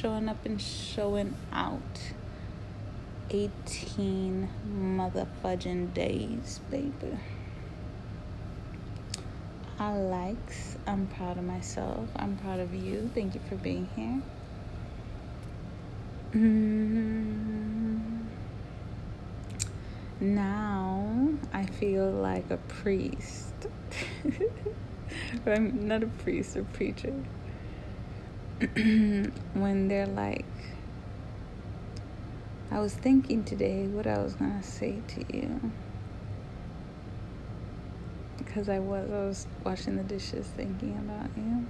showing up and showing out. 18 motherfudging days, baby. I likes. I'm proud of myself. I'm proud of you. Thank you for being here. Mm. Now I feel like a priest. I'm not a priest, a preacher. when they're like, I was thinking today what I was gonna say to you. Because I was, I was washing the dishes thinking about you.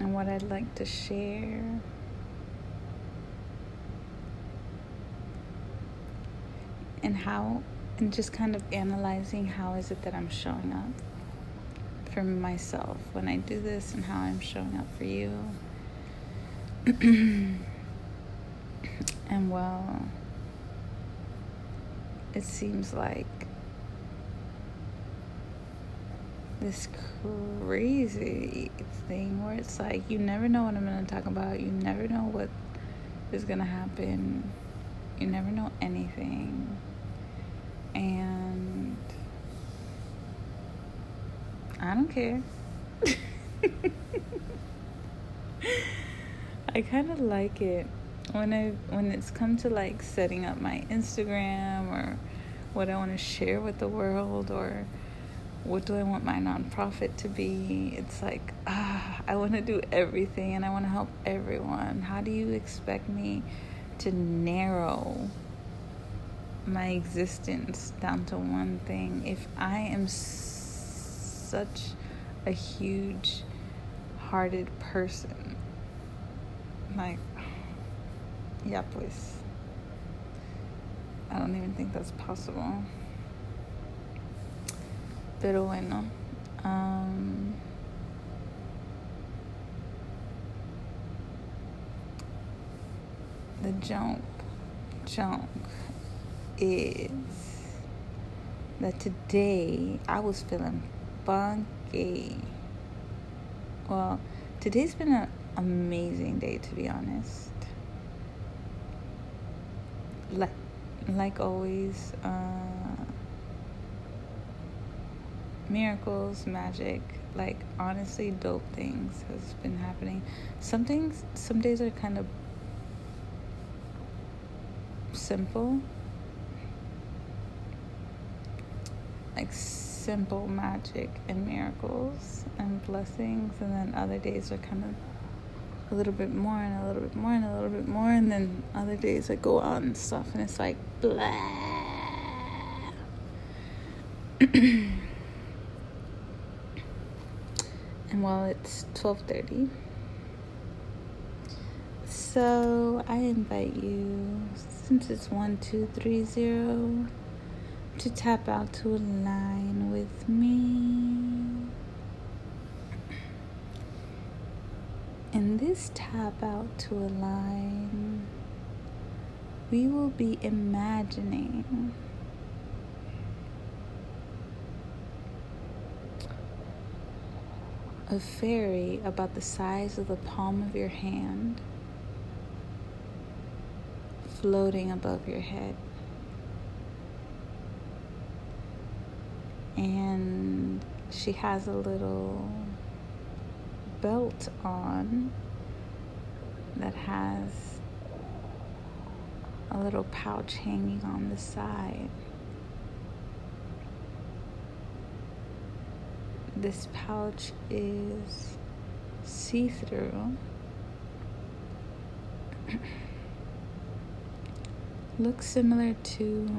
And what I'd like to share. And how, and just kind of analyzing how is it that I'm showing up for myself when I do this and how I'm showing up for you. And well, it seems like this crazy thing where it's like you never know what I'm going to talk about, you never know what is going to happen, you never know anything. And I don't care. I kind of like it when I when it's come to like setting up my Instagram or what I want to share with the world or what do I want my nonprofit to be? It's like ah, I want to do everything and I want to help everyone. How do you expect me to narrow my existence down to one thing if I am s- such a huge hearted person? Like Ya pues. I don't even think that's possible. Pero bueno. Um, the junk, junk is that today I was feeling funky. Well, today's been an amazing day to be honest. like like always uh, miracles magic like honestly dope things has been happening some things some days are kind of simple like simple magic and miracles and blessings and then other days are kind of a little bit more and a little bit more and a little bit more and then other days I go out and stuff and it's like blah and while it's 12:30 so I invite you since it's 1230 to tap out to align with me In this tap out to align, we will be imagining a fairy about the size of the palm of your hand floating above your head. And she has a little belt on that has a little pouch hanging on the side. This pouch is see through. Looks similar to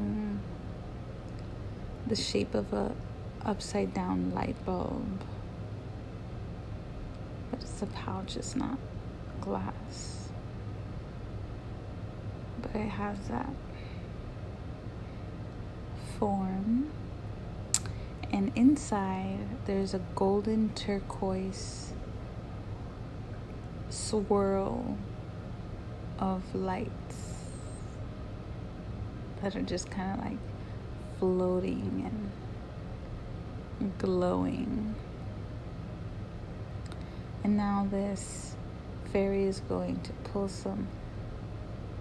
the shape of a upside down light bulb but it's a pouch, it's not glass. But it has that form. And inside, there's a golden turquoise swirl of lights that are just kind of like floating and glowing. And now this fairy is going to pull some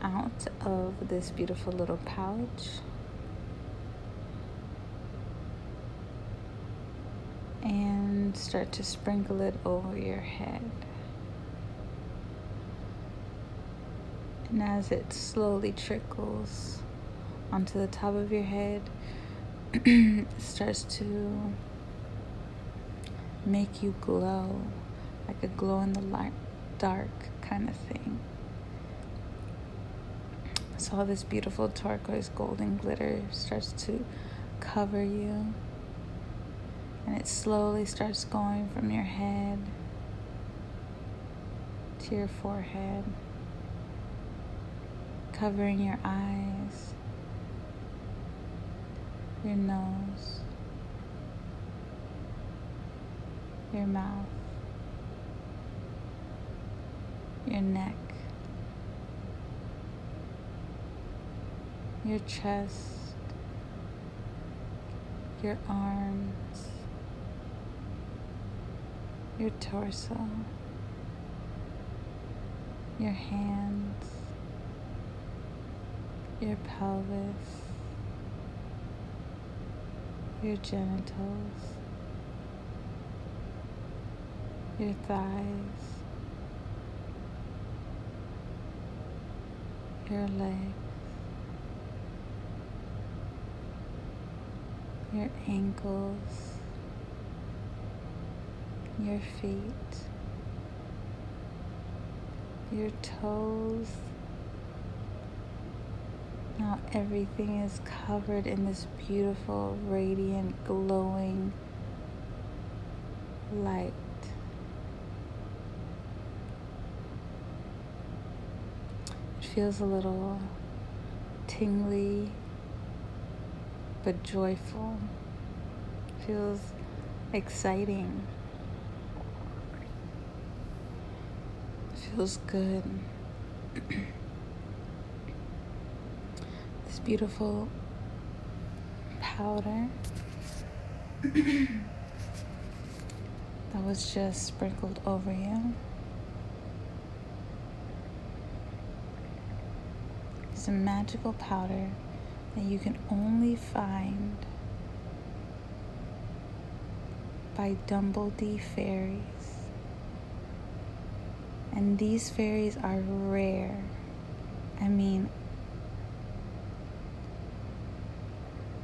out of this beautiful little pouch. And start to sprinkle it over your head. And as it slowly trickles onto the top of your head, starts to make you glow like a glow in the light, dark kind of thing. So all this beautiful turquoise golden glitter starts to cover you. And it slowly starts going from your head to your forehead covering your eyes, your nose, your mouth, your neck, your chest, your arms, your torso, your hands your pelvis, your genitals, your thighs, your legs, your ankles, your feet, your toes now everything is covered in this beautiful, radiant, glowing light. It feels a little tingly but joyful. Feels exciting. Feels good. This beautiful powder that was just sprinkled over you. It's a magical powder that you can only find by Dumbledee fairies. And these fairies are rare. I mean,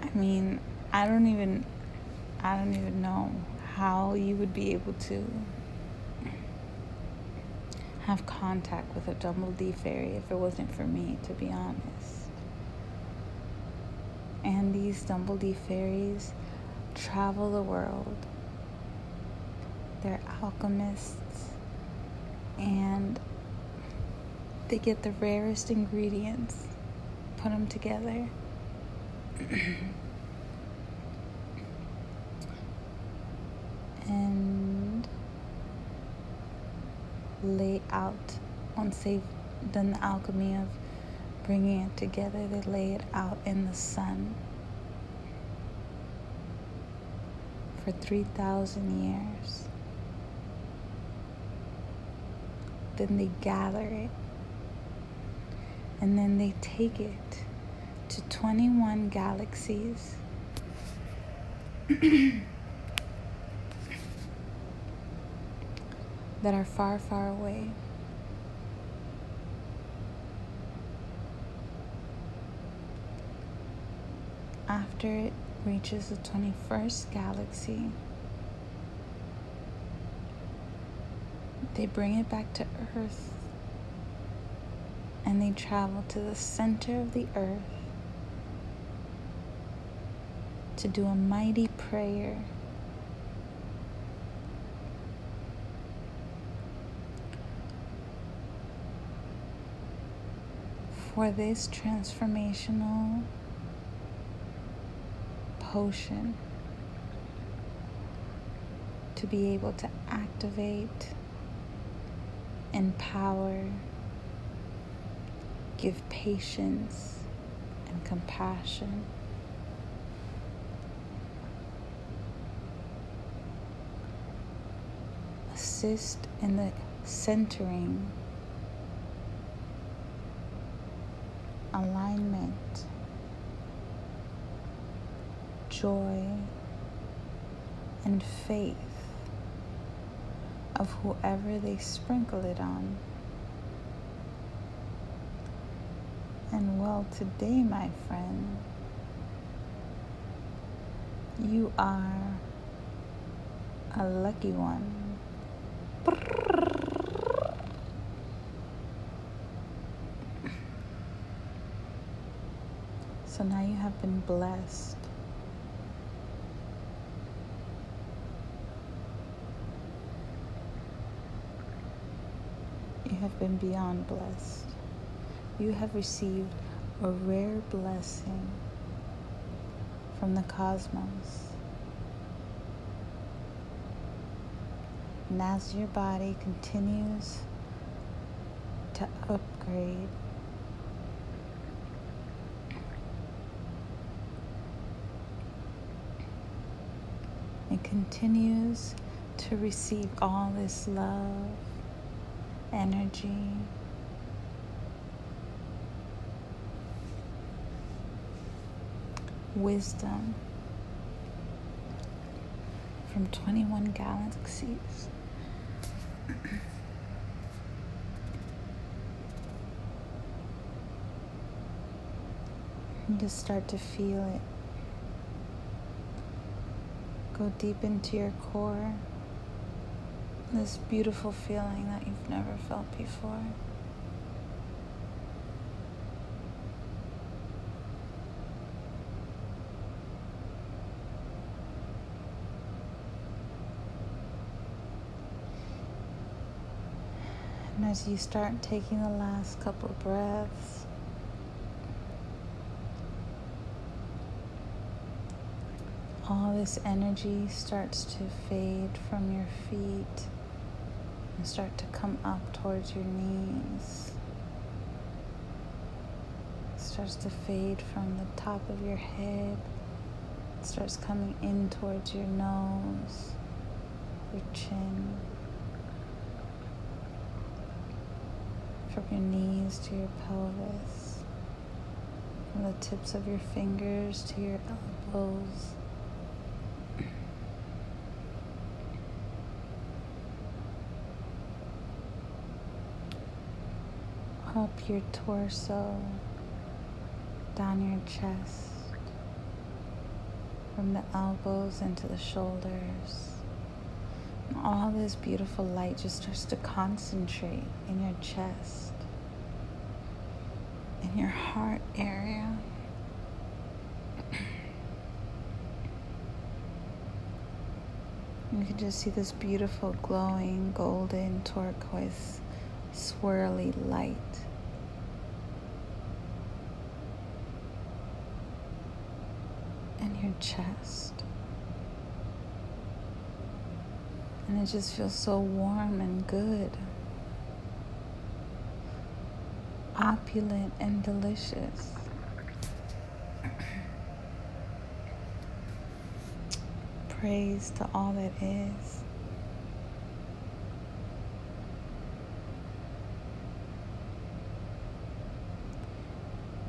I mean, I don't even I don't even know how you would be able to have contact with a Dumbledee fairy if it wasn't for me, to be honest. And these Dumbledee fairies travel the world. They're alchemists and they get the rarest ingredients, put them together. and lay out once they've done the alchemy of bringing it together, they lay it out in the sun for 3,000 years. Then they gather it and then they take it to 21 galaxies. that are far, far away. After it reaches the 21st galaxy, they bring it back to Earth and they travel to the center of the Earth to do a mighty prayer for this transformational potion to be able to activate, empower, give patience and compassion. Assist in the centering, alignment, joy, and faith of whoever they sprinkle it on. And well, today, my friend, you are a lucky one. So now you have been blessed. You have been beyond blessed. You have received a rare blessing from the cosmos. And as your body continues to upgrade, it continues to receive all this love, energy, wisdom from 21 galaxies. just start to feel it. Go deep into your core. This beautiful feeling that you've never felt before. And as you start taking the last couple of breaths, all this energy starts to fade from your feet and start to come up towards your knees. It starts to fade from the top of your head. It starts coming in towards your nose, your chin. from your knees to your pelvis, from the tips of your fingers to your elbows. Up your torso, down your chest, from the elbows into the shoulders all this beautiful light just starts to concentrate in your chest, in your heart area. You can just see this beautiful, glowing, golden, turquoise, swirly light. In your chest. And it just feels so warm and good, opulent and delicious. Praise to all that is.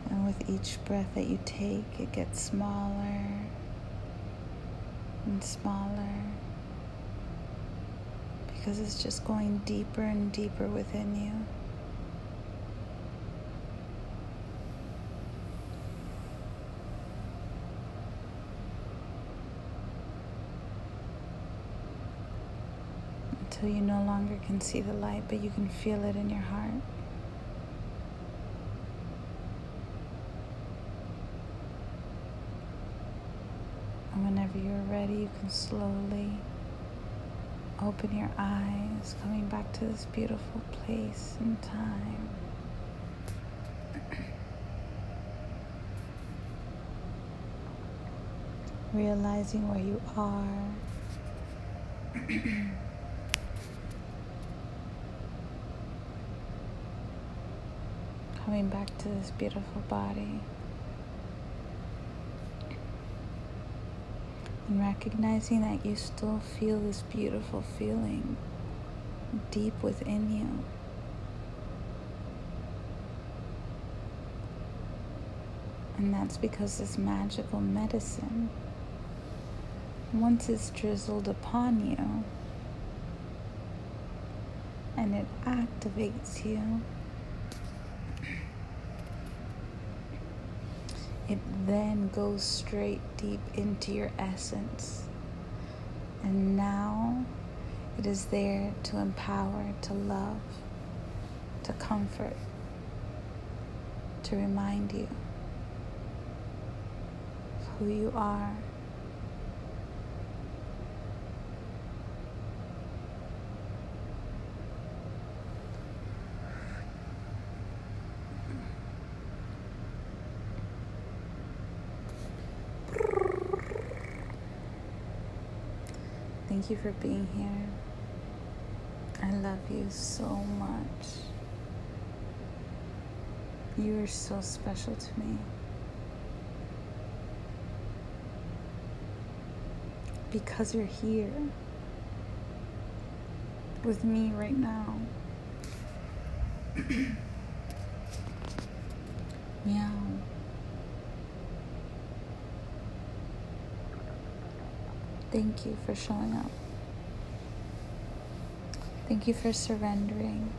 And with each breath that you take, it gets smaller and smaller because it's just going deeper and deeper within you. Until you no longer can see the light, but you can feel it in your heart. And whenever you're ready, you can slowly Open your eyes, coming back to this beautiful place and time. Realizing where you are. coming back to this beautiful body. And recognizing that you still feel this beautiful feeling deep within you. And that's because this magical medicine, once it's drizzled upon you and it activates you, it then goes straight deep into your essence. And now it is there to empower, to love, to comfort, to remind you who you are. Thank you for being here. I love you so much. You are so special to me. Because you're here with me right now. Meow. Thank you for showing up. Thank you for surrendering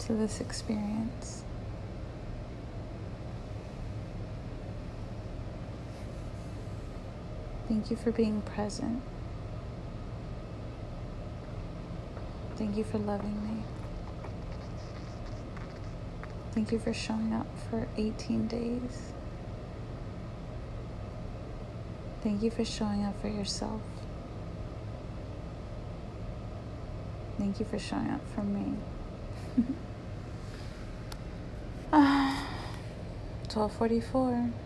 to this experience. Thank you for being present. Thank you for loving me. Thank you for showing up for 18 days. Thank you for showing up for yourself. Thank you for showing up for me. uh, 1244.